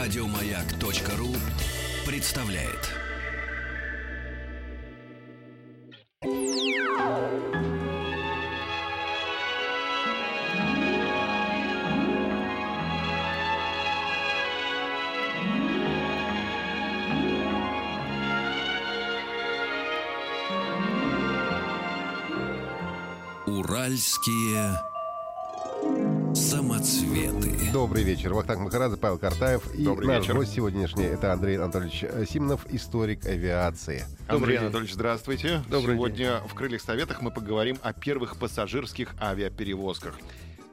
Радиомаяк.ру представляет. Уральские самоцветы. Добрый вечер. Вахтанг Махарадзе, Павел Картаев. И Добрый наш вечер. гость сегодняшний это Андрей Анатольевич Симонов, историк авиации. Андрей день. Анатольевич, здравствуйте. Добрый Сегодня в «Крыльях Советах» мы поговорим о первых пассажирских авиаперевозках.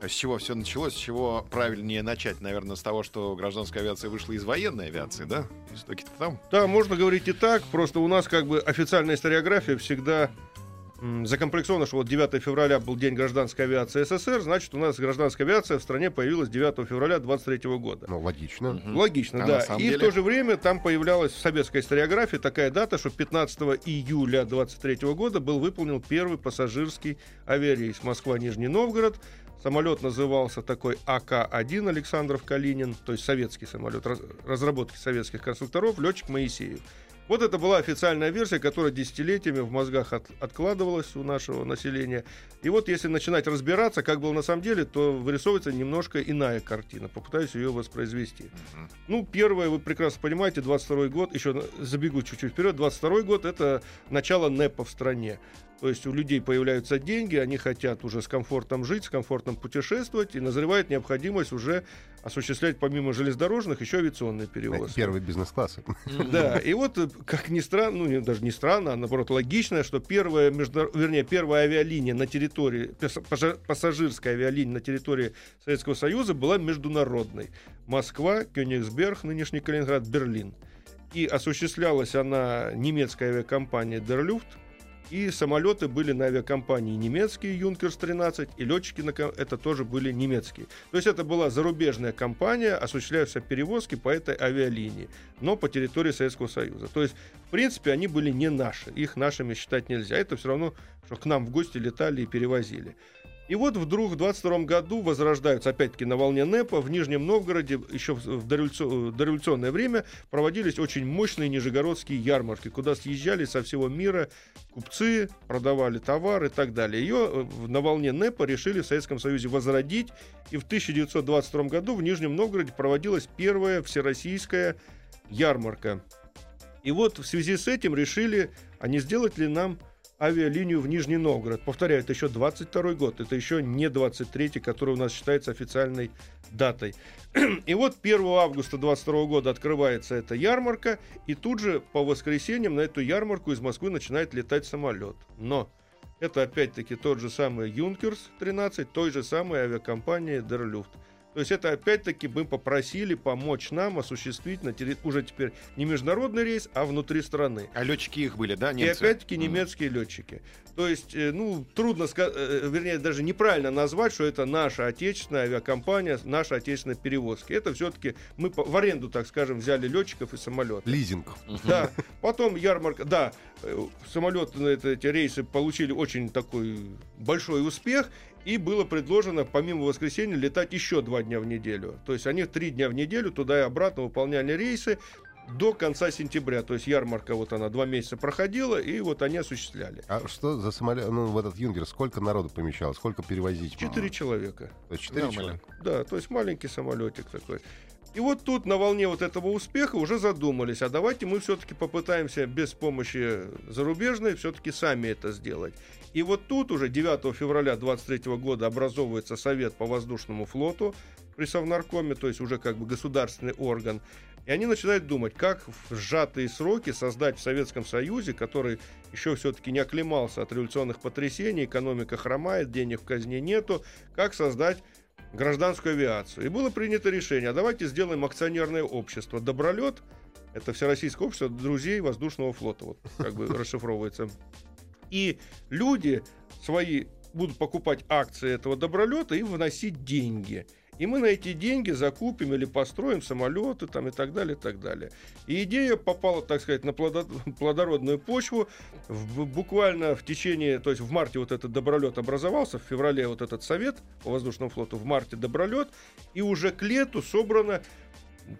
С чего все началось, с чего правильнее начать? Наверное, с того, что гражданская авиация вышла из военной авиации, да? Истоки-то там. Да, можно говорить и так, просто у нас как бы официальная историография всегда м, закомплексована, что вот 9 февраля был день гражданской авиации СССР, значит, у нас гражданская авиация в стране появилась 9 февраля 23 года. Ну, логично. Мгм. Логично, А да. И деле? в то же время там появлялась в советской историографии такая дата, что 15 июля 23 года был выполнен первый пассажирский авиарейс Москва-Нижний Новгород. Самолет назывался такой АК-1 Александров Калинин, то есть советский самолет, раз- разработки советских конструкторов, летчик Моисеев. Вот это была официальная версия, которая десятилетиями в мозгах от- откладывалась у нашего населения. И вот если начинать разбираться, как было на самом деле, то вырисовывается немножко иная картина. Попытаюсь ее воспроизвести. Ну, первое, вы прекрасно понимаете, 22 год, еще забегу чуть-чуть вперед, 22 год это начало НЭПа в стране. То есть у людей появляются деньги, они хотят уже с комфортом жить, с комфортом путешествовать, и назревает необходимость уже осуществлять помимо железнодорожных еще авиационные перевозки. Первый бизнес-класс. Да, и вот, э, как ни странно, ну, даже не странно, а наоборот логично, что первая, между... вернее, первая авиалиния на территории, пассажирская авиалиния на территории Советского Союза была международной. Москва, Кёнигсберг, нынешний Калининград, Берлин. И осуществлялась она немецкой авиакомпанией Дерлюфт, и самолеты были на авиакомпании немецкие, Юнкерс-13, и летчики на это тоже были немецкие. То есть это была зарубежная компания, осуществляющая перевозки по этой авиалинии, но по территории Советского Союза. То есть, в принципе, они были не наши, их нашими считать нельзя. Это все равно, что к нам в гости летали и перевозили. И вот вдруг в 22 году возрождаются, опять-таки, на волне НЭПа в Нижнем Новгороде еще в в дореволюци- дореволюционное время проводились очень мощные нижегородские ярмарки, куда съезжали со всего мира купцы, продавали товар и так далее. Ее э, на волне НЭПа решили в Советском Союзе возродить, и в 1922 году в Нижнем Новгороде проводилась первая всероссийская ярмарка. И вот в связи с этим решили, а не сделать ли нам авиалинию в Нижний Новгород. Повторяю, это еще 22 год, это еще не 23 который у нас считается официальной датой. И вот 1 августа 22 года открывается эта ярмарка, и тут же по воскресеньям на эту ярмарку из Москвы начинает летать самолет. Но это опять-таки тот же самый Юнкерс 13, той же самой авиакомпании Дерлюфт. То есть это опять-таки мы попросили помочь нам осуществить на терри- уже теперь не международный рейс, а внутри страны. А летчики их были, да, И немцы? опять-таки Мгм. немецкие летчики. То есть, э, ну, трудно сказать, вернее, даже неправильно назвать, что это наша отечественная авиакомпания, наши отечественные перевозки. Это все-таки мы в аренду, так скажем, взяли летчиков и самолет. Лизинг. Да, потом ярмарка, да, самолеты на это- эти рейсы получили очень такой большой успех, и было предложено помимо воскресенья летать еще два дня в неделю. То есть они три дня в неделю туда и обратно выполняли рейсы до конца сентября. То есть ярмарка вот она два месяца проходила, и вот они осуществляли. А что за самолет? Ну, в этот Юнгер сколько народу помещалось? Сколько перевозить? Четыре человека. То есть четыре человека. Да, то есть маленький самолетик такой. И вот тут на волне вот этого успеха уже задумались, а давайте мы все-таки попытаемся без помощи зарубежной все-таки сами это сделать. И вот тут уже 9 февраля 23 года образовывается Совет по воздушному флоту при Совнаркоме, то есть уже как бы государственный орган. И они начинают думать, как в сжатые сроки создать в Советском Союзе, который еще все-таки не оклемался от революционных потрясений, экономика хромает, денег в казне нету, как создать гражданскую авиацию. И было принято решение, а давайте сделаем акционерное общество «Добролет», это Всероссийское общество друзей воздушного флота, вот как бы расшифровывается. И люди свои будут покупать акции этого добролета и вносить деньги. И мы на эти деньги закупим или построим самолеты там, и так далее, и так далее. И идея попала, так сказать, на плодо- плодородную почву. В- буквально в течение, то есть в марте вот этот добролет образовался, в феврале вот этот совет по воздушному флоту, в марте добролет, и уже к лету собрано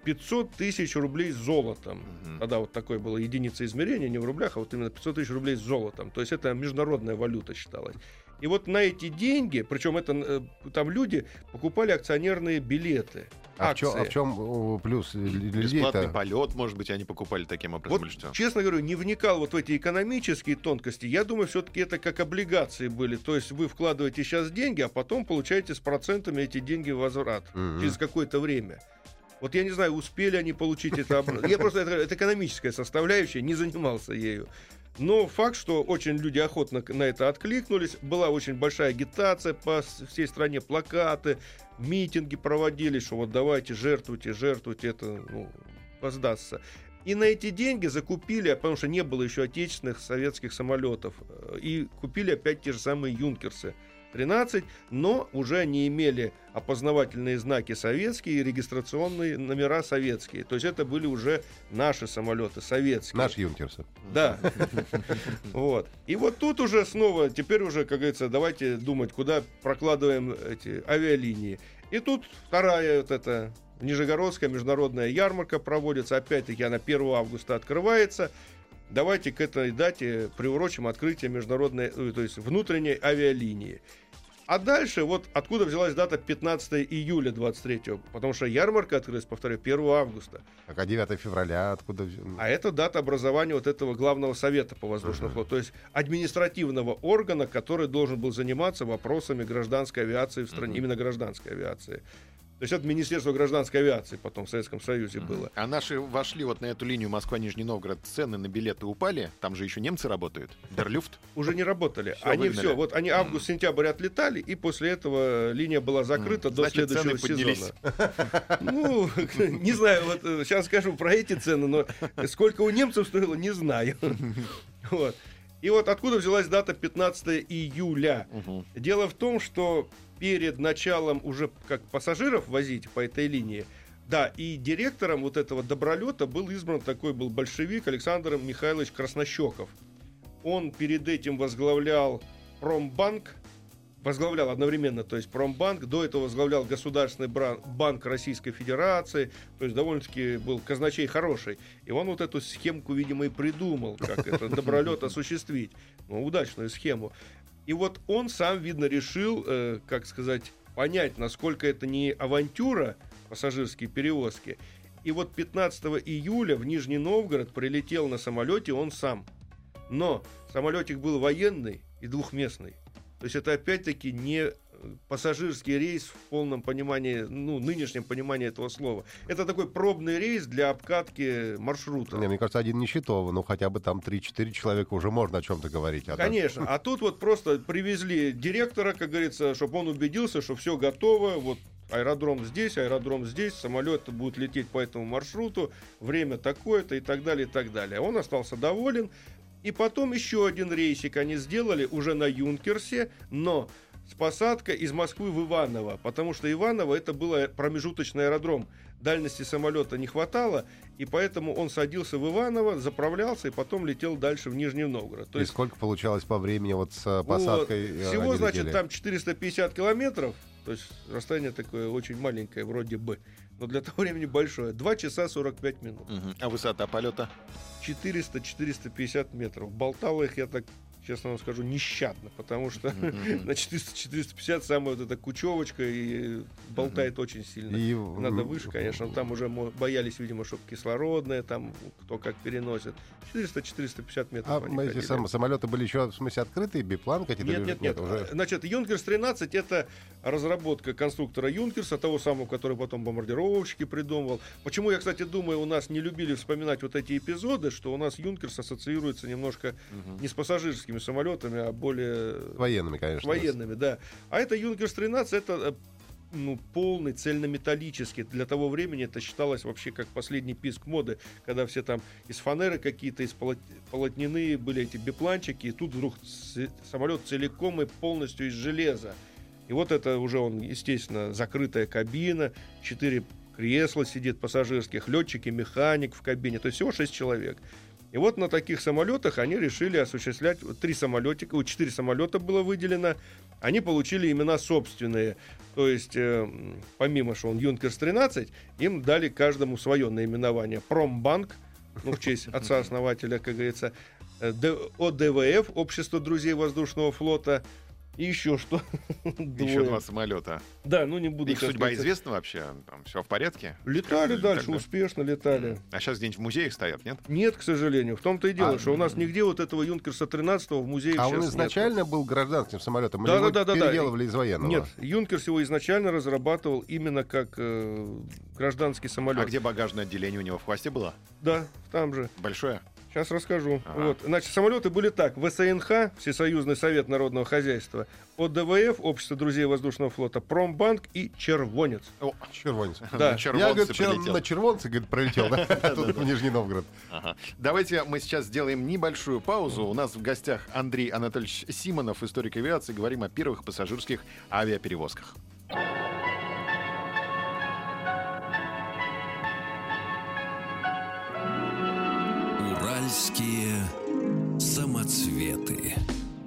500 тысяч рублей золотом. Мгм. Тогда вот такой была единица измерения, не в рублях, а вот именно 500 тысяч рублей с золотом. То есть это международная валюта считалась. И вот на эти деньги, причем это э, там люди покупали акционерные билеты. А в, чем, акции. а в чем плюс Бесплатный полет, может быть, они покупали таким образом Вот, или что? честно говорю, не вникал вот в эти экономические тонкости. Я думаю, все-таки это как облигации были. То есть вы вкладываете сейчас деньги, а потом получаете с процентами эти деньги в возврат Мгм. через какое-то время. Вот я не знаю, успели они получить это. Я просто, это, это экономическая составляющая, не занимался ею. Но факт, что очень люди охотно на это откликнулись, была очень большая агитация по всей стране, плакаты, митинги проводились, что вот давайте жертвуйте, жертвуйте, это ну, воздастся. И на эти деньги закупили, потому что не было еще отечественных советских самолетов, э, и купили опять те же самые юнкерсы. 13, но уже не имели опознавательные знаки советские и регистрационные номера советские. То есть это были уже наши самолеты, советские. Наш Юнкерс. Да. Вот. И вот тут уже снова, теперь уже, как говорится, давайте думать, куда прокладываем эти авиалинии. И тут вторая вот эта Нижегородская международная ярмарка проводится. Опять-таки она 1 августа открывается. Давайте к этой дате приурочим открытие международной, э, то есть внутренней авиалинии. А дальше, вот откуда взялась дата 15 июля 23 потому что ярмарка открылась, повторяю, 1 августа. Так, а 9 февраля откуда? А это дата образования вот этого главного совета по воздушному флоту, то есть административного органа, который должен был заниматься вопросами гражданской авиации в стране, именно гражданской авиации. То есть это Министерство гражданской авиации потом в Советском Союзе было. А наши вошли вот на эту линию Москва-Нижний Новгород, цены на билеты упали, там же еще немцы работают, Дерлюфт. Уже не работали. Всё, они выгнали. все, вот они август-сентябрь отлетали, и после этого линия была закрыта М, до значит, следующего цены поднялись. сезона. Ну, не знаю, вот э, сейчас скажу про эти цены, но сколько у немцев стоило, не знаю. Вот. И вот откуда взялась дата 15 июля. Мгм. Дело в том, что перед началом уже как пассажиров возить по этой линии, да, и директором вот этого добролета был избран такой был большевик Александр Михайлович Краснощеков. Он перед этим возглавлял Промбанк, возглавлял одновременно, то есть Промбанк, до этого возглавлял Государственный банк Российской Федерации, то есть довольно-таки был казначей хороший. И он вот эту схемку, видимо, и придумал, как это добролет осуществить. Ну, удачную схему. И вот он сам, видно, решил, э, как сказать, понять, насколько это не авантюра, пассажирские перевозки. И вот 15 июля в Нижний Новгород прилетел на самолете он сам. Но самолетик был военный и двухместный. То есть это опять-таки не пассажирский рейс в полном понимании, ну, нынешнем понимании этого слова. Это такой пробный рейс для обкатки маршрута. Не, мне кажется, один не счетовый, ну хотя бы там 3-4 человека уже можно о чем-то говорить. А Конечно. А тут вот просто привезли директора, как говорится, чтобы он убедился, что все готово. Вот аэродром здесь, аэродром здесь, самолет будет лететь по этому маршруту, время такое-то и так далее, и так далее. Он остался доволен. И потом еще один рейсик они сделали уже на Юнкерсе, но с посадкой из Москвы в Иваново, потому что Иваново это был промежуточный аэродром. Дальности самолета не хватало, и поэтому он садился в Иваново, заправлялся и потом летел дальше в Нижний Новгород. То И есть сколько получалось по времени вот с э, вот, посадкой? э, всего, значит, летели? там 450 километров, то есть расстояние такое очень маленькое вроде бы, но для того времени большое. 2 часа 45 минут. Мгм. А высота полета? 400-450 метров. Болтал их, я так честно вам скажу, нещадно, потому что на 400-450 самая вот эта кучевочка и болтает очень сильно. И, Надо выше, конечно. Там уже боялись, видимо, чтобы кислородное, там кто как переносит. 400-450 метров. А эти ходили. сам- самолеты были еще, в смысле, открытые, биплан какие-то? Нет, нет, нет. уже... Значит, Юнкерс 13 это разработка конструктора Юнкерса, того самого, который потом бомбардировщики придумывал. Почему я, кстати, думаю, у нас не любили вспоминать вот эти эпизоды, что у нас Юнкерс ассоциируется немножко Мгм. не с пассажирскими самолетами, а более Военными, конечно. военными, да. А это Юнкерс 13, это э, ну, полный цельнометаллический. Для того времени это считалось вообще как последний писк моды, когда все там из фанеры какие-то, из полот- полотняные были эти бипланчики, и тут вдруг самолет целиком и полностью из железа. И вот это уже он, естественно, закрытая кабина, четыре кресла сидит пассажирских, летчики, механик в кабине, то есть всего шесть человек. И вот на таких самолетах они решили осуществлять три самолетика, вот четыре самолета было выделено. они получили имена собственные. То есть, э, помимо, что он Юнкерс-13, им дали каждому свое наименование. Промбанк, ну, в честь отца-основателя, как говорится, э, ОДВФ, Общество друзей воздушного флота, и еще что. Еще два самолета. Да, ну не буду Их судьба известна вообще? Там все в порядке? Летали Как- дальше, тогда? успешно летали. А сейчас где-нибудь в музеях стоят, нет? Нет, к сожалению. В том-то и дело, А, что у нас нигде вот этого Юнкерса 13 в музее А сейчас он нет. изначально был гражданским самолетом? или Да, да, да, да, да. переделывали из военного? Нет, Юнкерс его изначально разрабатывал именно как э, гражданский самолет. А где багажное отделение у него в хвосте было? Да, там же. Большое? Сейчас расскажу. Ага. Вот. Значит, самолеты были так. ВСНХ, Всесоюзный совет народного хозяйства, ОДВФ, Общество друзей воздушного флота, Промбанк и Червонец. О, Червонец. Да. на Я, червонце говорит, вчера прилетел. на червонце, говорит, пролетел, да? Тут в Нижний Новгород. Давайте мы сейчас сделаем небольшую паузу. У нас в гостях Андрей Анатольевич Симонов, историк авиации. Говорим о первых пассажирских авиаперевозках. Уральские самоцветы.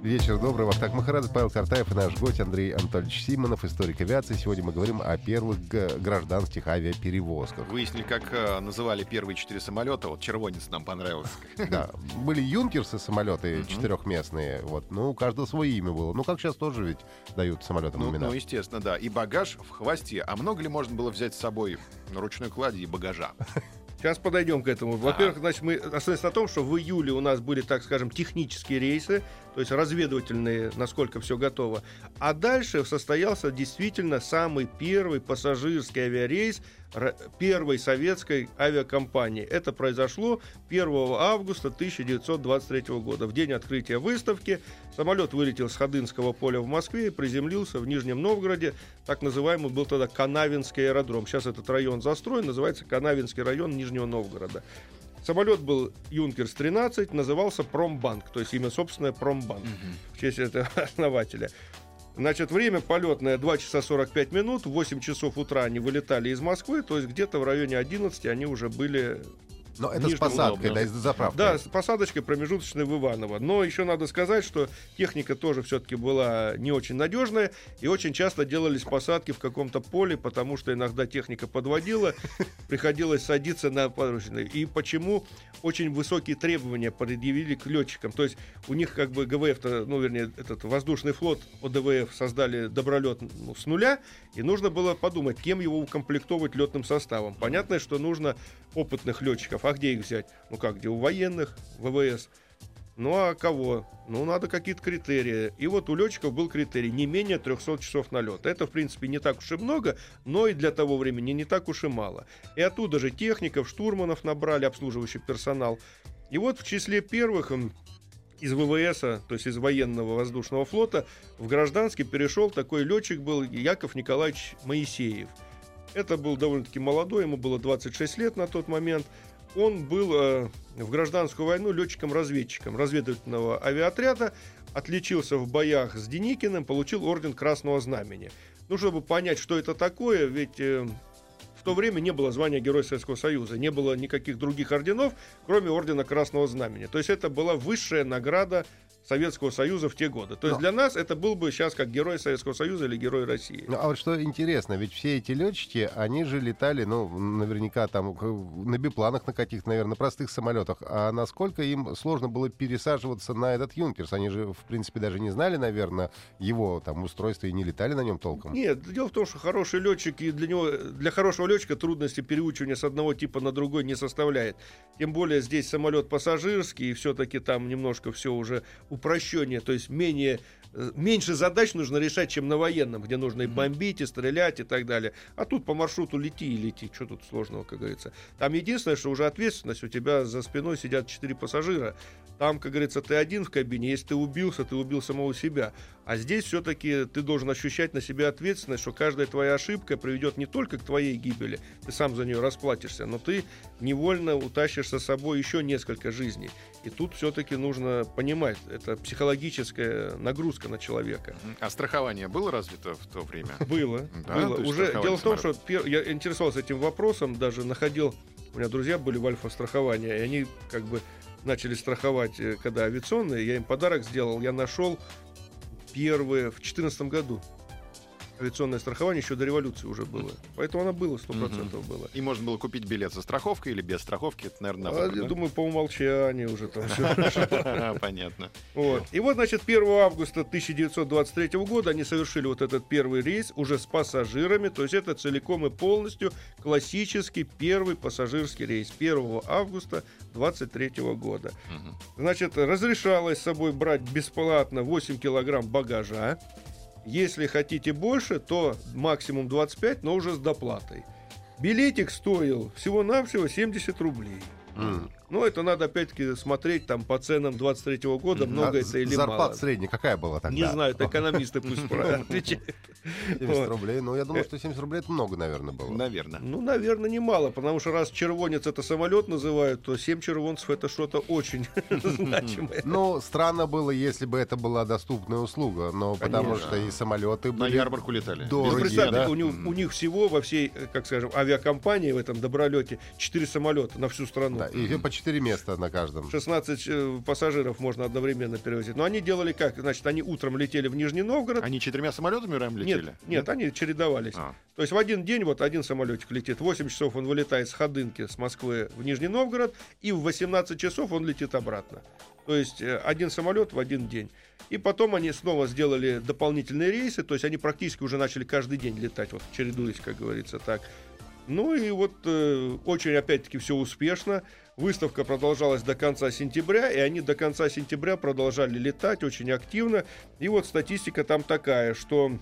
Вечер добрый. Вахтанг Махарадзе, Павел Картаев и наш гость Андрей Анатольевич Симонов, историк авиации. Сегодня мы говорим о первых гражданских авиаперевозках. Выяснили, как э, называли первые четыре самолета. Вот червонец нам понравился. Да. Были юнкерсы самолеты четырехместные. Вот. Ну, у каждого свое имя было. Ну, как сейчас тоже ведь дают самолетам Ну, имена. ну, естественно, да. И багаж в хвосте. А много ли можно было взять с собой на ручной кладе и багажа? Сейчас подойдем к этому. Во-первых, значит, мы остановились на том, что в июле у нас были, так скажем, технические рейсы, то есть разведывательные, насколько все готово. А дальше состоялся действительно самый первый пассажирский авиарейс первой советской авиакомпании. Это произошло 1 августа 1923 года. В день открытия выставки самолет вылетел с Ходынского поля в Москве и приземлился в Нижнем Новгороде. Так называемый был тогда Канавинский аэродром. Сейчас этот район застроен, называется Канавинский район Нижнего Новгорода. Самолет был Юнкерс-13, назывался Промбанк, то есть имя собственное Промбанк, в честь этого основателя. Значит, время полетное 2 часа 45 минут, в 8 часов утра они вылетали из Москвы, то есть где-то в районе 11 они уже были Но это с Нижнего посадкой, Новгорода. да, и с заправкой. да, с посадочкой промежуточной в Иваново. Но еще надо сказать, что техника тоже все-таки была не очень надежная, и очень часто делались посадки в каком-то поле, потому что иногда техника подводила, приходилось садиться на подручные. И почему очень высокие требования предъявили к летчикам. То есть у них как бы ГВФ, ну, вернее, этот воздушный флот ОДВФ создали добролет ну, с нуля, и нужно было подумать, кем его укомплектовать летным составом. Понятно, что нужно опытных летчиков. А где их взять? Ну как, где у военных, ВВС. Ну а кого? Ну, надо какие-то критерии. И вот у летчиков был критерий не менее 300 часов налета. Это, в принципе, не так уж и много, но и для того времени не так уж и мало. И оттуда же техников, штурманов набрали, обслуживающий персонал. И вот в числе первых из ВВС, то есть из военного воздушного флота, в гражданский перешел такой летчик был Яков Николаевич Моисеев. Это был довольно-таки молодой, ему было 26 лет на тот момент. Он был э, в гражданскую войну летчиком-разведчиком разведывательного авиаотряда, отличился в боях с Деникиным, получил орден Красного Знамени. Ну, чтобы понять, что это такое, ведь э, в то время не было звания Героя Советского Союза, не было никаких других орденов, кроме ордена Красного Знамени. То есть это была высшая награда Советского Союза в те годы. То есть Но- для нас это был бы сейчас как Герой Советского Союза или Герой России. Ну, а вот что интересно, ведь все эти летчики, они же летали, ну, наверняка там на бипланах на каких-то, наверное, на простых самолетах. А насколько им сложно было пересаживаться на этот Юнкерс? Они же, в принципе, даже не знали, наверное, его там устройство и не летали на нем толком. Нет, дело в том, что хороший летчик, и для него, для хорошего летчика трудности переучивания с одного типа на другой не составляет. Тем более здесь самолет пассажирский, и все-таки там немножко все уже упрощение, то есть менее э, меньше задач нужно решать, чем на военном, где нужно и бомбить, и стрелять, и так далее. А тут по маршруту лети и лети. Что тут сложного, как говорится. Там единственное, что уже ответственность, у тебя за спиной сидят четыре пассажира. Там, как говорится, ты один в кабине. Если ты убился, ты убил самого себя. А здесь все-таки ты должен ощущать на себя ответственность, что каждая твоя ошибка приведет не только к твоей гибели, ты сам за нее расплатишься, но ты невольно утащишь со собой еще несколько жизней. И тут все-таки нужно понимать, это психологическая нагрузка на человека. А страхование было развито в то время? Было, было. Уже дело в том, что я интересовался этим вопросом, даже находил. У меня друзья были в альфа-страховании, и они как бы начали страховать, э, когда авиационные. Я им подарок сделал. Я нашел первые в 2014 году. Авиационное страхование еще до революции уже было. Поэтому оно было, 100% было. И можно было купить билет со страховкой или без страховки, это, наверное, на А, выбор, я да? думаю, по умолчанию уже там все. Понятно. Вот. И вот, значит, 1 августа 1923 года они совершили вот этот первый рейс уже с пассажирами, то есть это целиком и полностью классический первый пассажирский рейс 1 августа 23 года. Мгм. Значит, разрешалось с собой брать бесплатно 8 килограмм багажа. Если хотите больше, то максимум 25, но уже с доплатой. Билетик стоил всего-навсего 70 рублей. М. Ну, это надо опять-таки смотреть там по ценам 23 года, много А это или Зарплата мало. средняя какая была тогда? Не знаю, это экономисты пусть про- отвечают. 70 Вот. рублей. Ну, я думаю, что 70 рублей это много, наверное, было. Наверное. Ну, наверное, немало, потому что раз червонец это самолет называют, то 7 червонцев это что-то очень значимое. Ну, странно было, если бы это была доступная услуга, но потому что и самолеты На были ярмарку летали. представьте, да? у, них, у них всего во всей, э, как скажем, авиакомпании в этом добролете 4 самолета на всю страну. Да, и по 4 места на каждом. 16 э, пассажиров можно одновременно перевозить. Но они делали как? Значит, они утром летели в Нижний Новгород. Они четырьмя самолетами прям летели? Нет, нет, они чередовались. А. То есть в один день вот один самолетик летит, 8 часов он вылетает с Ходынки, с Москвы в Нижний Новгород, и в 18 часов он летит обратно. То есть э, один самолет в один день. И потом они снова сделали дополнительные рейсы, то есть они практически уже начали каждый день летать, вот чередуясь, как говорится так. Ну и вот э, очень опять-таки все успешно. Выставка продолжалась до конца сентября, и они до конца сентября продолжали летать очень активно. И вот статистика там такая, что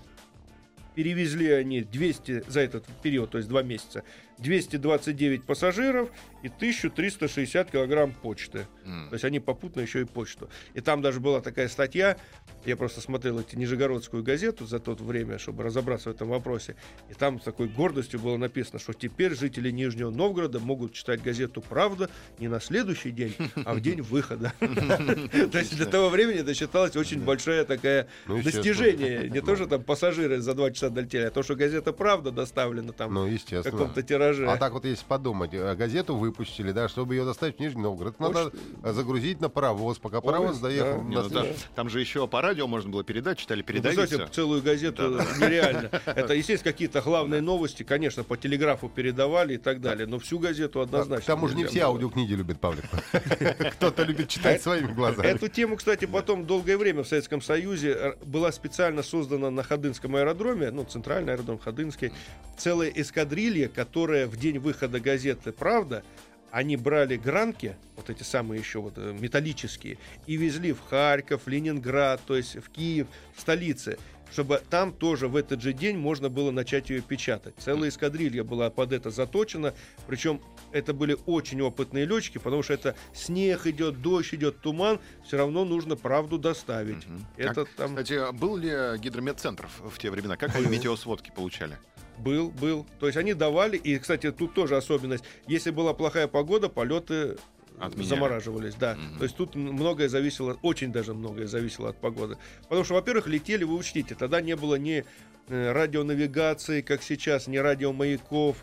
перевезли они 200 за этот период, то есть два месяца, 229 пассажиров и 1360 килограмм почты. М. То есть они попутно еще и почту. И там даже была такая статья, я просто смотрел эти Нижегородскую газету за то время, чтобы разобраться в этом вопросе. И там с такой гордостью было написано, что теперь жители Нижнего Новгорода могут читать газету «Правда» не на следующий день, а в день выхода. То есть для того времени это считалось очень большое такое Ну, достижение. Не то, что там пассажиры за два часа долетели, а то, что газета «Правда» доставлена там Ну, в каком-то тираже. А так вот, если подумать, э, газету выпустили, да, чтобы ее доставить в Нижний Новгород, надо э, загрузить на паровоз, пока паровоз Ой, доехал. да. Не, на ну, там, там же еще по радио можно было передать, читали Ну, передавиться. представьте, целую газету нереально. Это, естественно, какие-то главные новости, конечно, по телеграфу передавали и так далее, но всю газету А, однозначно. К тому же не все аудиокниги любят, Павлик. Кто-то любит читать своими глазами. Эту тему, кстати, потом долгое время в Советском Союзе э, была специально создана на Ходынском аэродроме, ну, центральный аэродром Ходынский, целая эскадрилья, которая в день выхода газеты «Правда» они брали гранки, вот эти самые еще вот э, металлические, и везли в Харьков, Ленинград, то есть в Киев, в столицы, чтобы там тоже в этот же день можно было начать ее печатать. Целая эскадрилья была под это заточена, причем это были очень опытные летчики, потому что это снег идет, дождь идет, туман, все равно нужно правду доставить. Мгм. Это Как- там Кстати, а был ли гидрометцентр в те времена? Как вы метеосводки получали? Был, был. То есть они давали, и, кстати, тут тоже особенность. Если была плохая погода, полеты Отменяли. замораживались, да. Мгм. То есть тут многое зависело, очень даже многое зависело от погоды. Потому что, во-первых, летели, вы учтите, тогда не было ни э, радионавигации, как сейчас, ни радиомаяков.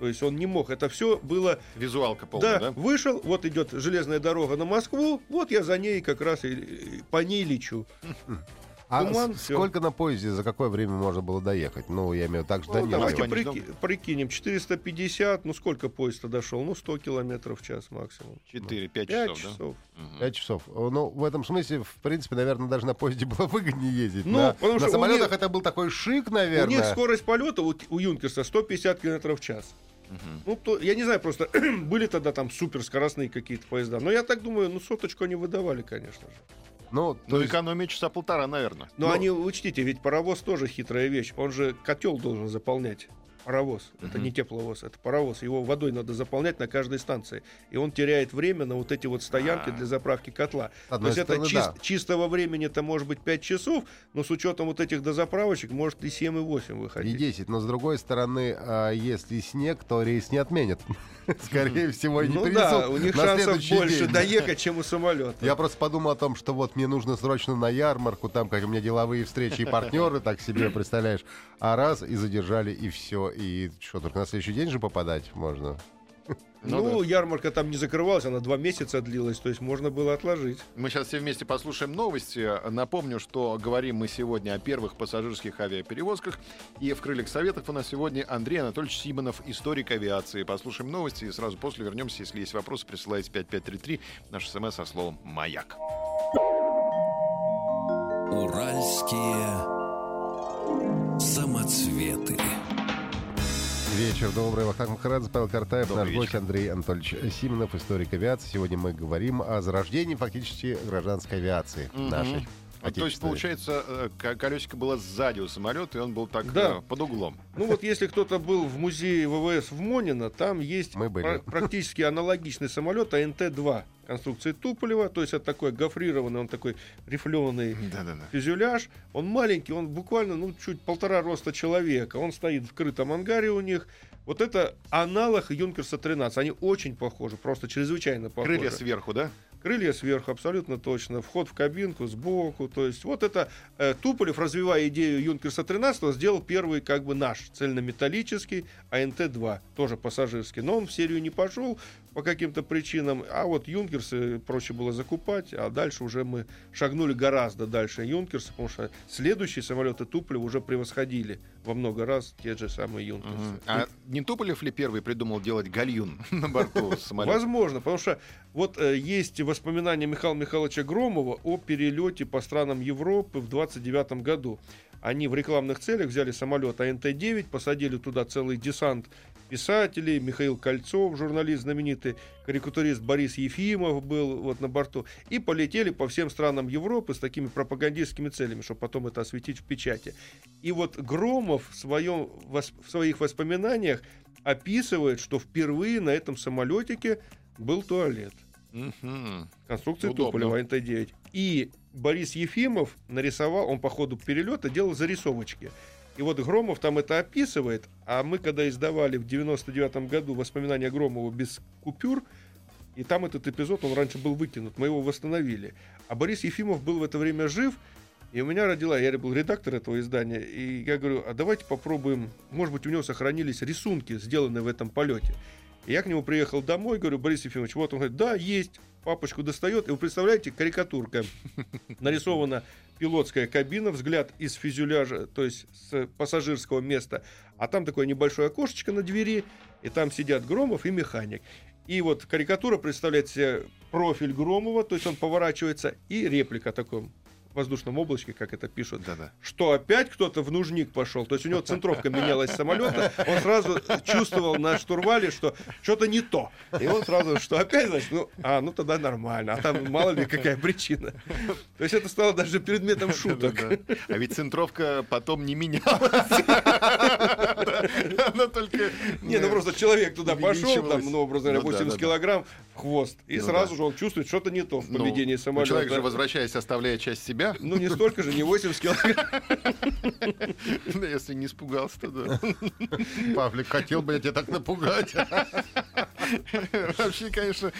То есть он не мог. Это все было Визуалка полная, да, да? вышел, вот идет железная дорога на Москву, вот я за ней как раз и, и по ней лечу. А туман, сколько на поезде, за какое время можно было доехать? Ну, я имею в виду, так же до Ну, Нижнего. давайте прики- прикинем, 450, ну сколько поезд дошел? Ну 100 километров в час максимум. 4-5 5 часов, да? часов. Мгм. Пять часов. Ну, в этом смысле, в принципе, наверное, даже на поезде было выгоднее ездить. Ну, на потому на что у самолетах них- это был такой шик, У наверное. них скорость полета у, у Юнкерса 150 километров в час. Мгм. Ну, то, я не знаю, просто были тогда там суперскоростные какие-то поезда. Но я так думаю, ну, соточку они выдавали, конечно же. Ну, то Ну, есть, экономия часа полтора, наверное. Но Ну- они, учтите, ведь паровоз тоже хитрая вещь. Он же котел должен заполнять. Паровоз. Это Мгм. не тепловоз, это паровоз. Его водой надо заполнять на каждой станции. И он теряет время на вот эти вот стоянки А. для заправки котла. с То одной есть это стороны, чис- да. чистого времени это может быть 5 часов, но с учетом вот этих дозаправочек может и 7, и 8 И выходить. 10. Но с другой стороны, а, если снег, то рейс не отменят. Скорее всего, и не ну да, у них шансов больше доехать, чем у самолета. Я просто подумал о том, что вот мне нужно срочно на ярмарку, там как у меня деловые встречи и партнеры, так себе представляешь. А раз и задержали, и все. И что, только на следующий день же попадать можно? Ну, ярмарка там не закрывалась, она два месяца длилась, то есть можно было отложить. Мы сейчас все вместе послушаем новости. Напомню, что говорим мы сегодня о первых пассажирских авиаперевозках. И в «Крыльях Советов» у нас сегодня Андрей Анатольевич Симонов, историк авиации. Послушаем новости и сразу после вернемся. Если есть вопросы, присылайте 5533, наш смс со словом «Маяк». Уральские самоцветы. Вечер добрый. Вахтанг Махарадзе, Павел Картаев, Добрый наш вечер. гость Андрей Анатольевич Симонов, историк авиации. Сегодня мы говорим о зарождении фактически гражданской авиации Мгм. нашей. А, То есть, отечественной. получается, э, ко- колесико было сзади у самолета, и он был так Да. э, под углом. Ну вот если кто-то был в музее ВВС в Монино, там есть Мы были. пра- практически аналогичный самолет АНТ-2 конструкции Туполева, то есть это такой гофрированный, он такой рифленый Да-да-да. фюзеляж. Он маленький, он буквально, ну, чуть полтора роста человека. Он стоит в крытом ангаре у них. Вот это аналог Юнкерса 13. Они очень похожи, просто чрезвычайно похожи. Крылья сверху, да? Крылья сверху, абсолютно точно. Вход в кабинку сбоку. То есть вот это э, Туполев, развивая идею Юнкерса 13, сделал первый как бы наш цельнометаллический АНТ-2, тоже пассажирский. Но он в серию не пошел по каким-то причинам. А вот Юнкерсы проще было закупать, а дальше уже мы шагнули гораздо дальше Юнкерса, потому что следующие самолеты Туполева уже превосходили во много раз те же самые Юнкерсы. Мгм. А не Туполев ли первый придумал делать гальюн на борту самолета? Возможно, потому что вот э, есть воспоминания Михаила Михайловича Громова о перелете по странам Европы в 29 году. Они в рекламных целях взяли самолет АНТ-9, посадили туда целый десант писателей, Михаил Кольцов, журналист знаменитый, карикатурист Борис Ефимов был вот на борту, и полетели по всем странам Европы с такими пропагандистскими целями, чтобы потом это осветить в печати. И вот Громов в, своем, в своих воспоминаниях описывает, что впервые на этом самолетике был туалет Мгм. конструкции Удобно. Туполева НТ-9. И Борис Ефимов нарисовал, он по ходу перелета делал зарисовочки. И вот Громов там это описывает, а мы когда издавали в 99 году воспоминания Громова без купюр, и там этот эпизод, он раньше был выкинут, мы его восстановили. А Борис Ефимов был в это время жив, и у меня родила, я был редактор этого издания, и я говорю, а давайте попробуем, может быть, у него сохранились рисунки, сделанные в этом полете. И я к нему приехал домой, говорю, Борис Ефимович, вот он говорит, да, есть, папочку достает, и вы представляете, карикатурка. Нарисована пилотская кабина, взгляд из фюзеляжа, то есть с пассажирского места, а там такое небольшое окошечко на двери, и там сидят Громов и механик. И вот карикатура представляет себе профиль Громова, то есть он поворачивается, и реплика такой воздушном облачке, как это пишут, Да-да. что опять кто-то в нужник пошел. То есть у него центровка менялась самолета, он сразу чувствовал на штурвале, что что-то не то. И он сразу, что опять, значит, ну, а, ну тогда нормально. А там мало ли какая причина. То есть это стало даже предметом шуток. А ведь центровка потом не менялась. Она только... Не, ну просто человек туда пошел, там, ну, образно говоря, Ну да, 80 да, да. килограмм хвост, и Ну сразу же он чувствует, что-то не то в Ну, поведении ну, самолета. Человек же, возвращаясь, оставляет часть себя. Ну, не столько же, не 80 килограмм. Да, Если не испугался, то да. Павлик хотел бы я тебя так напугать. Вообще, конечно,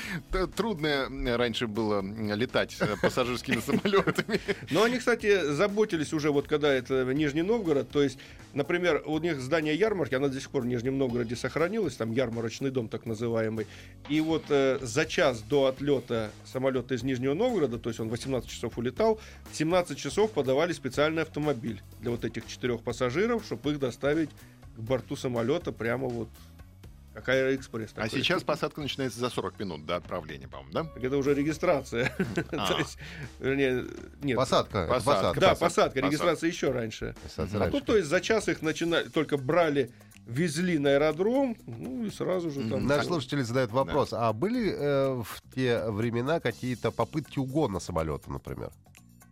трудно раньше было летать э, пассажирскими самолетами. Но они, кстати, заботились уже, вот когда это Нижний Новгород, то есть, например, у них здание ярмарки, оно до сих пор в Нижнем Новгороде сохранилось, там ярмарочный дом так называемый. И вот э, за час до отлета самолета из Нижнего Новгорода, то есть он 18 часов улетал, в 17 часов подавали специальный автомобиль для вот этих четырех пассажиров, чтобы их доставить к борту самолета прямо вот как Аэроэкспресс. А такой. сейчас посадка начинается за 40 минут до отправления, по-моему, да? Так это уже регистрация. А. То есть, вернее, нет. Посадка. Посадка. посадка. Да, посадка, регистрация еще раньше. Посадка А тут, то есть, за час их начинали, только брали, везли на аэродром, ну и сразу же там. Наши слушатели задают вопрос, а были э, в те времена какие-то попытки угона самолета, например?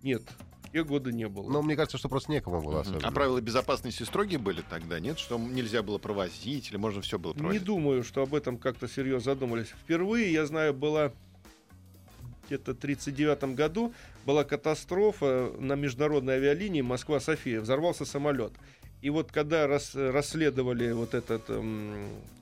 Нет, те годы не было. Но мне кажется, что просто некому было особенно. А правила безопасности строгие были тогда, нет? Что нельзя было провозить или можно все было Не провозить? думаю, что об этом как-то серьезно задумались. Впервые, я знаю, была где-то в 1939 году была катастрофа на международной авиалинии Москва-София. Взорвался самолет. И вот когда рас- расследовали вот эту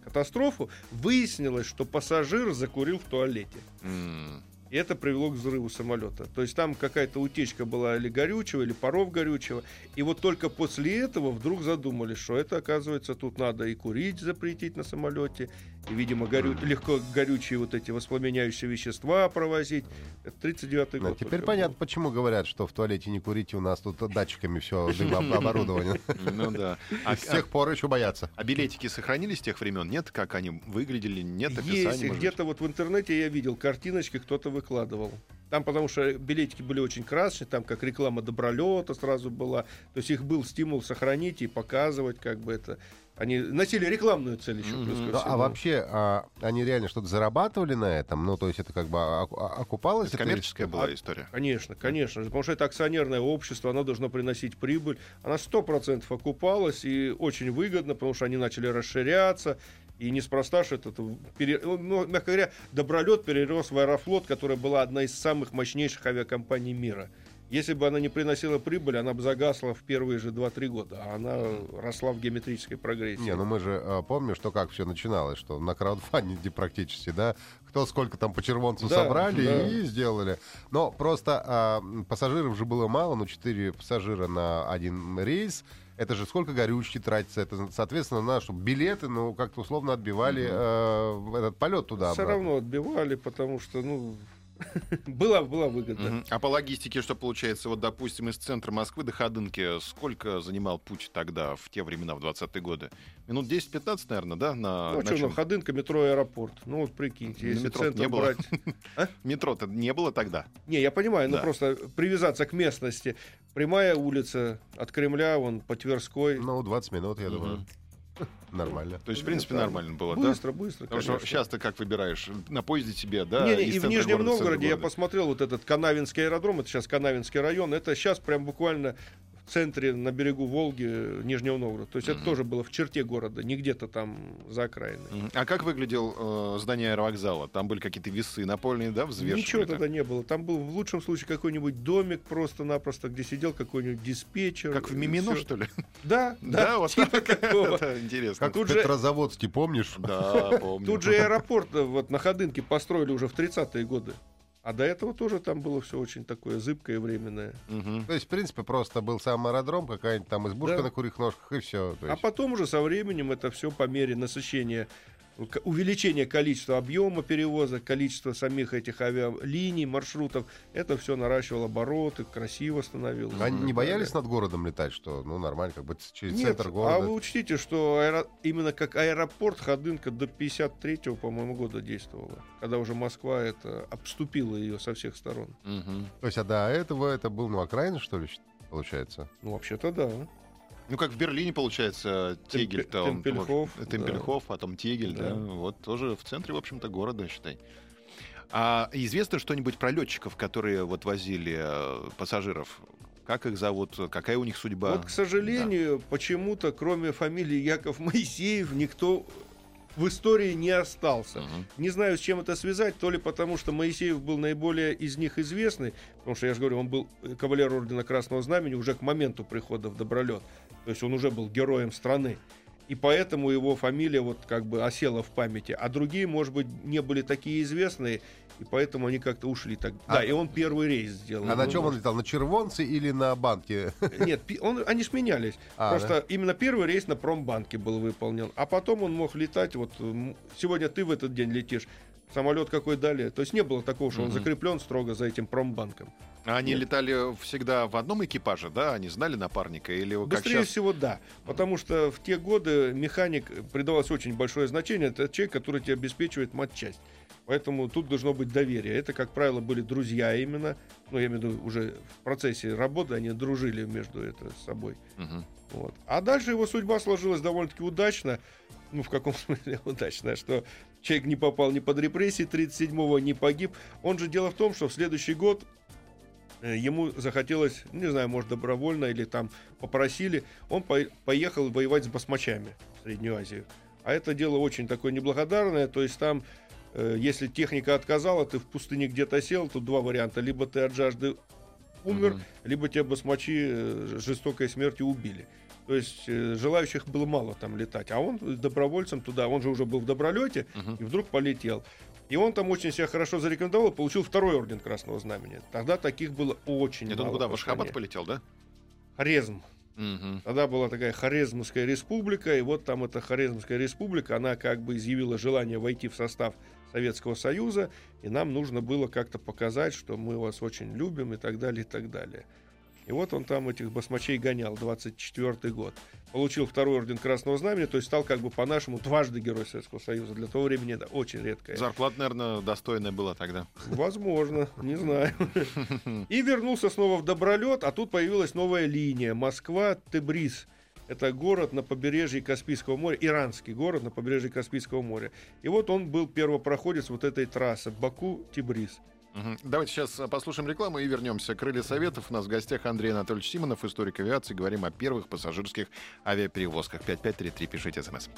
катастрофу, выяснилось, что пассажир закурил в туалете. М, И это привело к взрыву самолета. То есть там какая-то утечка была или горючего, или паров горючего. И вот только после этого вдруг задумались, что это, оказывается, тут надо и курить запретить на самолете, и, видимо, горю... легко горючие вот эти воспламеняющие вещества провозить. Это 39-й Ну, год. теперь понятно, был. почему говорят, что в туалете не курите, у нас тут датчиками все оборудование. Ну да. А, С тех пор еще боятся. а билетики сохранились с тех времен? Нет, как они выглядели? Нет Есть, описания? быть? где-то вот в интернете я видел картиночки, кто-то выкладывал. Там, потому что билетики были очень красочные, там как реклама добролета сразу была. То есть их был стимул сохранить и показывать, как бы это. Они носили рекламную цель еще. Ну, всему. а вообще, а, они реально что-то зарабатывали на этом? Ну, то есть это как бы оку- а- окупалось? Это коммерческая история? была история. Конечно, конечно. же, Потому что это акционерное общество, оно должно приносить прибыль. Она 100% окупалась и очень выгодно, потому что они начали расширяться. И неспроста, что это, пере- ну, мягко говоря, Добролет перерос в Аэрофлот, которая была одна из самых мощнейших авиакомпаний мира. Если бы она не приносила прибыль, она бы загасла в первые же 2-3 года, а она росла в геометрической прогрессии. Не, ну мы же а, помним, что как все начиналось, что на краудфандинге практически, да, кто сколько там по червонцу Да, собрали да. и сделали. Но просто а, пассажиров же было мало, ну 4 пассажира на один рейс. Это же сколько горючки тратится, это, соответственно, на что билеты, ну, как-то условно отбивали э, этот полет туда. Все равно отбивали, потому что, ну, была, была выгода. Мгм. А по логистике, что получается, вот, допустим, из центра Москвы до Ходынки, сколько занимал путь тогда, в те времена, в 20-е годы? Минут 10-15, наверное, да? На, Ну, на что, ну? Ходынка, метро, аэропорт. Ну, вот прикиньте, если метро центр не было. брать... Метро-то не было тогда. Не, я понимаю, но Да. просто привязаться к местности. Прямая улица от Кремля, вон, по Тверской. Ну, 20 минут, я думаю. Нормально. То есть, в принципе, Да. нормально было, да? быстро, быстро, Потому что конечно. сейчас ты как выбираешь? На поезде тебе, да? Не, не, и в Нижнем Новгороде я посмотрел вот этот Канавинский аэродром, это сейчас Канавинский район, это сейчас прям буквально центре, на берегу Волги, э, Нижнего Новгорода. То есть это Мгм. тоже было в черте города, не где-то там за окраиной. Мгм. А как выглядел э, здание аэровокзала? Там были какие-то весы напольные, да, взвешивали? Ничего тогда не было. Там был в лучшем случае какой-нибудь домик просто-напросто, где сидел какой-нибудь диспетчер. Как в Мимино, что ли? Да, Да, да, вот типа так. такого. Это интересно. Как Тут в же- Петрозаводске, помнишь? Да, помню. Тут же аэропорт э, вот на Ходынке построили уже в 30-е годы. А до этого тоже там было все очень такое зыбкое и временное. Мгм. То есть, в принципе, просто был сам аэродром, какая-нибудь там избушка Да. на курьих ножках, и все. А потом уже со временем это все по мере насыщения, увеличения количества объема перевозок, количества самих этих авиалиний, маршрутов, это все наращивало обороты, красиво становилось. Они не боялись над городом летать, что, ну, нормально, как бы через Нет, центр а города. вы учтите, что аэро- именно как аэропорт Ходынка до 53-го, по-моему, года действовала, когда уже Москва это обступила ее со всех сторон. Мгм. То есть, а до этого это был, ну, окраина, что ли, получается? Ну, вообще-то да. Ну, как в Берлине, получается, Тегель-то. он- Темпельхоф, вот, Темпельхоф, потом Тегель, да. Да. Вот тоже в центре, в общем-то, города, считай. А известно что-нибудь про летчиков, которые вот возили э, пассажиров? Как их зовут? Какая у них судьба? Вот, к сожалению, почему-то, кроме фамилии Яков Моисеев, никто в истории не остался. Мгм. Не знаю, с чем это связать, то ли потому, что Моисеев был наиболее из них известный, потому что, я же говорю, он был кавалер Ордена Красного Знамени уже к моменту прихода в Добролет. То есть он уже был героем страны. И поэтому его фамилия вот как бы осела в памяти. А другие, может быть, не были такие известные, и поэтому они как-то ушли так. А- да, и он первый рейс сделал. А на Ну, чем он летал? На червонце или на банке? Нет, он, они сменялись. А, Просто именно первый рейс на промбанке был выполнен. А потом он мог летать. Вот сегодня ты в этот день летишь. Самолет какой дали. То есть не было такого, что он закреплен строго за этим промбанком. А они Нет. летали всегда в одном экипаже, да? Они знали напарника? Или как Быстрее сейчас? всего, да. Потому что в те годы механик придавалось очень большое значение. Это человек, который тебе обеспечивает матчасть. Поэтому тут должно быть доверие. Это, как правило, были друзья именно. Ну, я имею в виду, уже в процессе работы они дружили между это собой. Мгм. Вот. А дальше его судьба сложилась довольно-таки удачно. Ну, в каком смысле удачно, что человек не попал ни под репрессии 37-го, не погиб. Он же дело в том, что в следующий год э, ему захотелось, не знаю, может, добровольно или там попросили, он по- поехал воевать с басмачами в Среднюю Азию. А это дело очень такое неблагодарное, то есть там, э, если техника отказала, ты в пустыне где-то сел, тут два варианта. Либо ты от жажды умер, Мгм. либо тебя басмачи э, жестокой смертью убили. То есть э, желающих было мало там летать. А он добровольцем туда, он же уже был в добролете, Мгм. и вдруг полетел. И он там очень себя хорошо зарекомендовал, получил второй орден Красного Знамени. Тогда таких было очень Нет, мало. он куда, в Ашхабад полетел, да? Хорезм. Мгм. Тогда была такая Хорезмская республика, и вот там эта Хорезмская республика, она как бы изъявила желание войти в состав Советского Союза, и нам нужно было как-то показать, что мы вас очень любим и так далее, и так далее. И вот он там этих басмачей гонял, 24 год. Получил второй орден Красного Знамени, то есть стал как бы по-нашему дважды Герой Советского Союза. Для того времени это очень редкое. Зарплата, наверное, достойная была тогда. Возможно, не знаю. И вернулся снова в Добролет, а тут появилась новая линия. Москва-Тебриз. Это город на побережье Каспийского моря, иранский город на побережье Каспийского моря. И вот он был первопроходец вот этой трассы Баку-Тибриз. Давайте сейчас а, послушаем рекламу и вернемся. Крылья Советов. У нас в гостях Андрей Анатольевич Симонов, историк авиации. Говорим о первых пассажирских авиаперевозках. 5533. Пишите смс.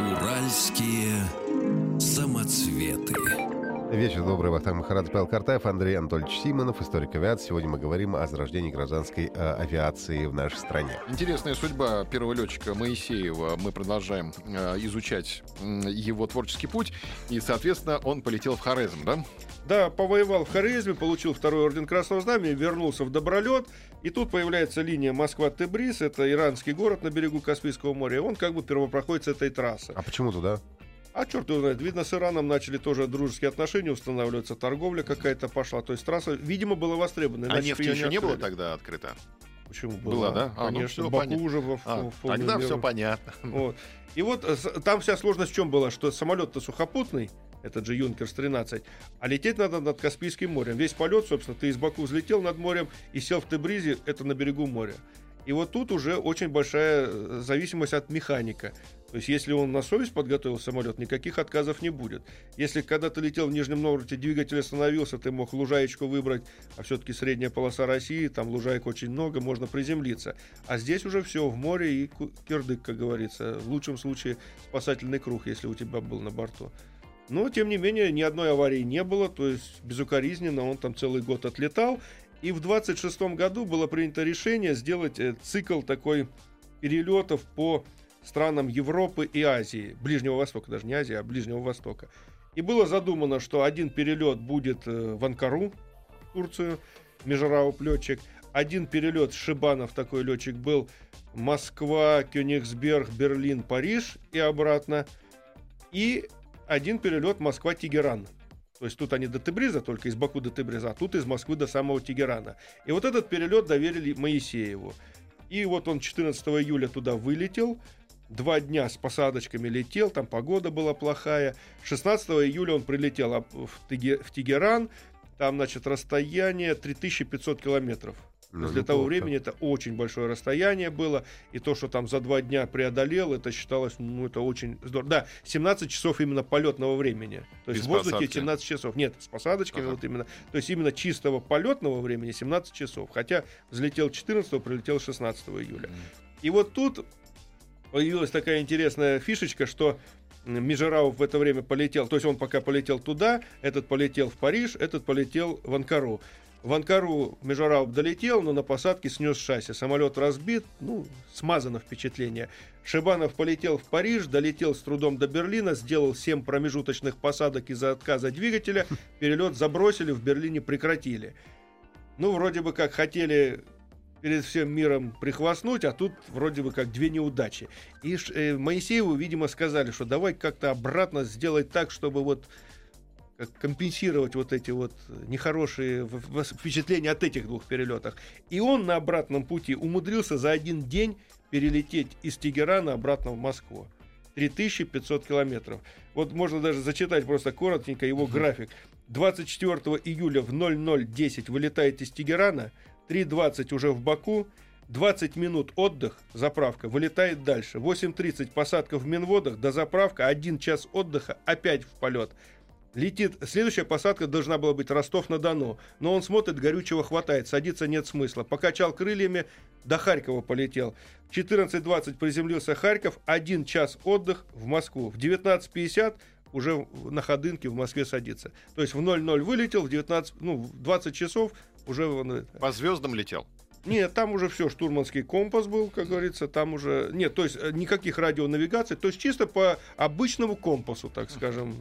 Уральские самоцветы. Вечер добрый, Вахтанг Махарадзе, Павел Картаев, Андрей Анатольевич Симонов, историк авиации. Сегодня мы говорим о зарождении гражданской э, авиации в нашей стране. Интересная судьба первого летчика Моисеева. Мы продолжаем э, изучать его творческий путь. И, соответственно, он полетел в Хорезм, да? Да, повоевал в Хорезме, получил второй орден Красного Знамени, вернулся в Добролет. И тут появляется линия Москва-Тебриз. Это иранский город на берегу Каспийского моря. И он как бы первопроходец этой трассы. А почему туда? А черт его знает, видно, с Ираном начали тоже дружеские отношения устанавливаться, торговля какая-то пошла. То есть трасса, видимо, была востребована. А её еще не было открыли. тогда открыта? Почему Была, была? да? А, ну Конечно, всё Баку понятно. уже во, А, в тогда меру. все понятно. Вот. И вот э, там вся сложность в чем была, что самолет-то сухопутный, этот же Юнкерс-13, а лететь надо над Каспийским морем. Весь полет, собственно, ты из Баку взлетел над морем и сел в Тебризе, это на берегу моря. И вот тут уже очень большая э, зависимость от механика. То есть, если он на совесть подготовил самолет, никаких отказов не будет. Если когда ты летел в Нижнем Новгороде, двигатель остановился, ты мог лужаечку выбрать, а все-таки средняя полоса России, там лужаек очень много, можно приземлиться. А здесь уже все в море и кирдык, как говорится. В лучшем случае спасательный круг, если у тебя был на борту. Но, тем не менее, ни одной аварии не было, то есть безукоризненно он там целый год отлетал. И в 26 году было принято решение сделать э, цикл такой перелетов по странам Европы и Азии, Ближнего Востока, даже не Азии, а Ближнего Востока. И было задумано, что один перелет будет э, в Анкару, Турцию, Межрауп летчик, один перелет Шибанов, такой летчик был, Москва, Кёнигсберг, Берлин, Париж и обратно. И один перелет Москва-Тегеран. То есть тут они до Тебриза, только из Баку до Тебриза, а тут из Москвы до самого Тегерана. И вот этот перелет доверили Моисееву. И вот он 14 июля туда вылетел, два дня с посадочками летел, там погода была плохая. 16 июля он прилетел в, Теге- в Тегеран, там, значит, расстояние 3500 километров. Ну, для того времени это очень большое расстояние было, и то, что там за два дня преодолел, это считалось, ну, это очень здорово. Да, 17 часов именно полетного времени. То есть Без в воздухе посадки. 17 часов. Нет, с посадочками Ага. вот именно. То есть именно чистого полетного времени 17 часов. Хотя взлетел 14 прилетел 16 июля. И вот тут появилась такая интересная фишечка, что м, Межерауф в это время полетел, то есть он пока полетел туда, этот полетел в Париж, этот полетел в Анкару. В Анкару Межерауф долетел, но на посадке снес шасси. Самолет разбит, ну, смазано впечатление. Шибанов полетел в Париж, долетел с трудом до Берлина, сделал 7 промежуточных посадок из-за отказа двигателя, перелет забросили, в Берлине прекратили. Ну, вроде бы как хотели перед всем миром прихвастнуть, а тут вроде бы как две неудачи. И э, Моисееву, видимо, сказали, что давай как-то обратно сделать так, чтобы вот компенсировать вот эти вот нехорошие впечатления от этих двух перелетах. И он на обратном пути умудрился за один день перелететь из Тегерана обратно в Москву. 3500 километров. Вот можно даже зачитать просто коротенько его график. 24 июля в 00.10 вылетает из Тегерана, 3.20 уже в Баку, 20 минут отдых, заправка, вылетает дальше. 8.30 посадка в Минводах, до заправка, 1 час отдыха, опять в полет. Летит. Следующая посадка должна была быть Ростов-на-Дону. Но он смотрит, горючего хватает, садиться нет смысла. Покачал крыльями, до Харькова полетел. В 14.20 приземлился Харьков, один час отдых в Москву. В 19.50 уже на Ходынке в Москве садиться. То есть в 00 вылетел, в 19, ну, в 20 часов уже... он- По звездам летел. Нет, там уже все, штурманский компас был, как говорится, там уже... Нет, то есть э, никаких радионавигаций, то есть чисто по обычному компасу, так скажем.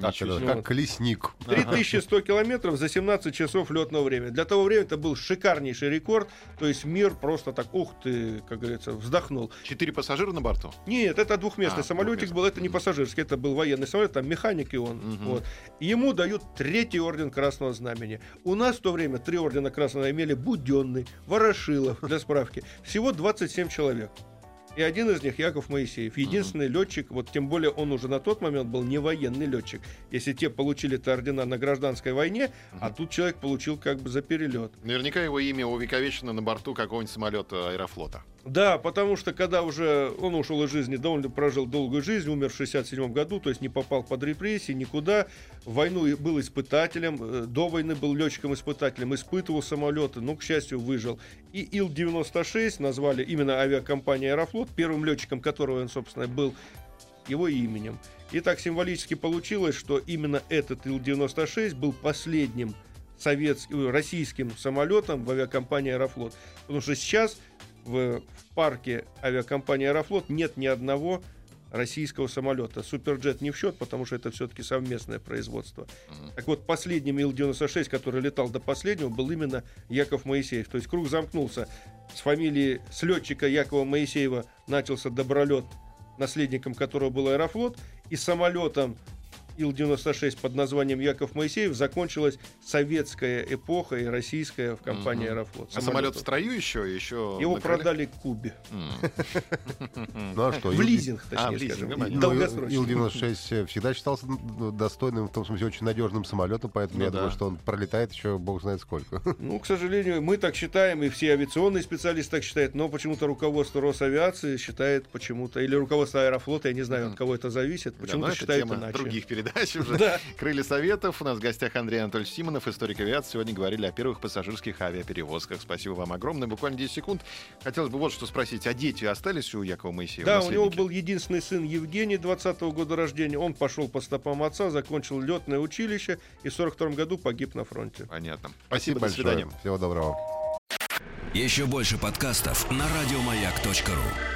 Как, Ничего это, как колесник. 3100 километров за 17 часов летного времени. Для того времени это был шикарнейший рекорд. То есть мир просто так, ух ты, как говорится, вздохнул. Четыре пассажира на борту? Нет, это двухместный А, самолетик двухместный. был, это не пассажирский, это был военный самолет, там механик и он. Мгм. Вот. Ему дают третий орден Красного Знамени. У нас в то время три ордена Красного имели Буденный, Ворошилов, для справки. Всего 27 человек. И один из них Яков Моисеев. Единственный летчик, вот тем более он уже на тот момент был не военный летчик. Если те получили-то ордена на гражданской войне, а тут человек получил как бы за перелет. Наверняка его имя увековечено на борту какого-нибудь самолета аэрофлота. Да, потому что когда уже он ушел из жизни, да, он прожил долгую жизнь, умер в 67 году, то есть не попал под репрессии никуда. В войну был испытателем, э, до войны был летчиком-испытателем, испытывал самолеты, но, к счастью, выжил. И Ил-96 назвали именно авиакомпания «Аэрофлот», первым летчиком которого он, собственно, был его именем. И так символически получилось, что именно этот Ил-96 был последним советским, российским самолетом в авиакомпании «Аэрофлот». Потому что сейчас в, в парке авиакомпании «Аэрофлот» нет ни одного российского самолета. Суперджет не в счет, потому что это все-таки совместное производство. Мгм. Так вот, последним Ил-96, который летал до последнего, был именно Яков Моисеев. То есть круг замкнулся. С фамилии, с летчика Якова Моисеева начался добролет, наследником которого был Аэрофлот, и самолетом Ил-96 под названием Яков Моисеев закончилась советская эпоха и российская в компании Мгм. Аэрофлот. А самолет в строю еще? еще Его на крыле? продали Кубе. Ну а что? В лизинг, А, точнее лизинг, скажем. понятно. Ну, Долгосрочно. Ил-96 всегда считался достойным, в том смысле, очень надежным самолетом, поэтому Ну я думаю, что он пролетает еще бог знает сколько. Ну, к сожалению, мы так считаем, и все авиационные специалисты так считают, но почему-то руководство Росавиации считает почему-то, или руководство Аэрофлота, я не знаю, от кого это зависит, почему-то считает иначе. других передач уже. Да. Крылья Советов. У нас в гостях Андрей Анатольевич Симонов, историк авиации. Сегодня говорили о первых пассажирских авиаперевозках. Спасибо вам огромное. Буквально 10 секунд. Хотелось бы вот что спросить. А дети остались у Якова Моисеева? Да, у него был единственный сын Евгений 20 года рождения. Он пошел по стопам отца, закончил летное училище и в 42 году погиб на фронте. Понятно. Спасибо до большое. свидания. Всего доброго. Еще больше подкастов на радиомаяк.ру.